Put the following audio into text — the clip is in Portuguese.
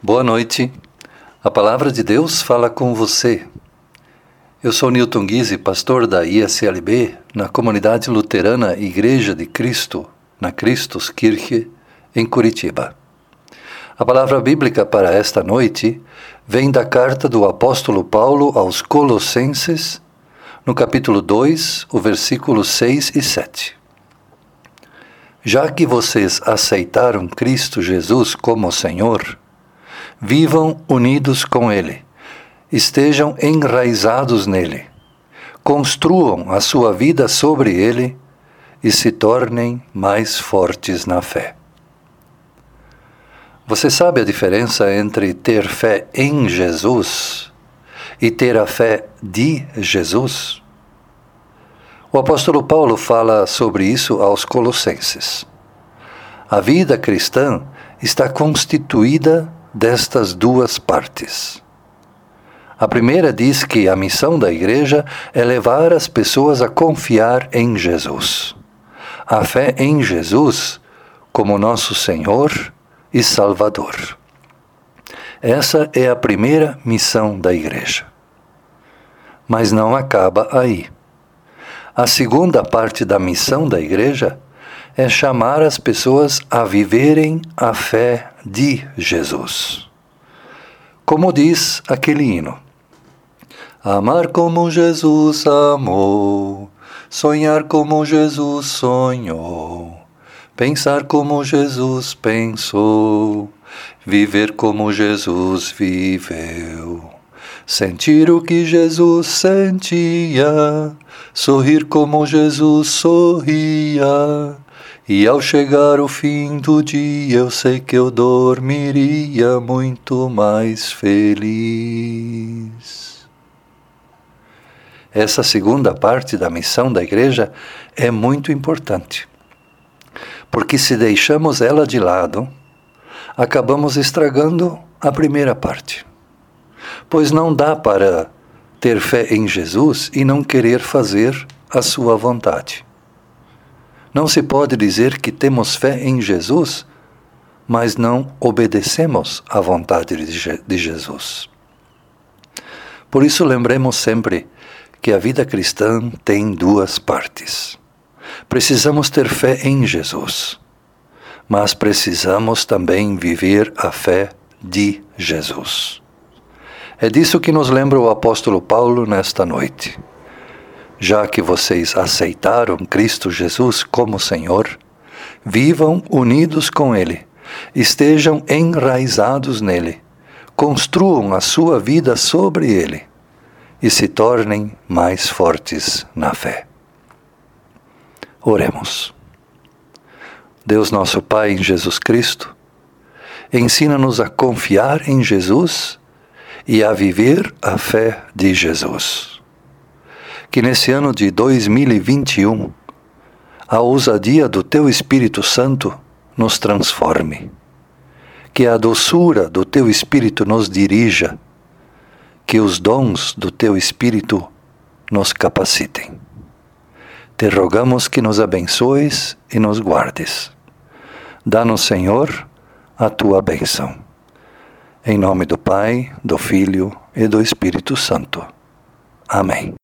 Boa noite. A palavra de Deus fala com você. Eu sou Newton Guise, pastor da ISLB, na comunidade luterana Igreja de Cristo, na Christuskirche, em Curitiba. A palavra bíblica para esta noite vem da carta do apóstolo Paulo aos Colossenses, no capítulo 2, o versículo 6 e 7. Já que vocês aceitaram Cristo Jesus como Senhor, vivam unidos com Ele, estejam enraizados nele, construam a sua vida sobre Ele e se tornem mais fortes na fé. Você sabe a diferença entre ter fé em Jesus e ter a fé de Jesus? O apóstolo Paulo fala sobre isso aos Colossenses. A vida cristã está constituída destas duas partes. A primeira diz que a missão da igreja é levar as pessoas a confiar em Jesus. A fé em Jesus como nosso Senhor e Salvador. Essa é a primeira missão da igreja. Mas não acaba aí. A segunda parte da missão da igreja é chamar as pessoas a viverem a fé de Jesus. Como diz aquele hino: Amar como Jesus amou, sonhar como Jesus sonhou, pensar como Jesus pensou, viver como Jesus viveu. Sentir o que Jesus sentia, sorrir como Jesus sorria, e ao chegar o fim do dia, eu sei que eu dormiria muito mais feliz. Essa segunda parte da missão da igreja é muito importante, porque se deixamos ela de lado, acabamos estragando a primeira parte. Pois não dá para ter fé em Jesus e não querer fazer a sua vontade. Não se pode dizer que temos fé em Jesus, mas não obedecemos à vontade de Jesus. Por isso, lembremos sempre que a vida cristã tem duas partes. Precisamos ter fé em Jesus, mas precisamos também viver a fé de Jesus. É disso que nos lembra o apóstolo Paulo nesta noite já que vocês aceitaram Cristo Jesus como Senhor, vivam unidos com Ele, estejam enraizados nele, construam a sua vida sobre Ele e se tornem mais fortes na fé. Oremos. Deus nosso Pai em Jesus Cristo, ensina-nos a confiar em Jesus e a viver a fé de Jesus que nesse ano de 2021 a ousadia do Teu Espírito Santo nos transforme, que a doçura do Teu Espírito nos dirija, que os dons do Teu Espírito nos capacitem. Te rogamos que nos abençoes e nos guardes. Dá-nos, Senhor, a tua bênção. Em nome do Pai, do Filho e do Espírito Santo. Amém.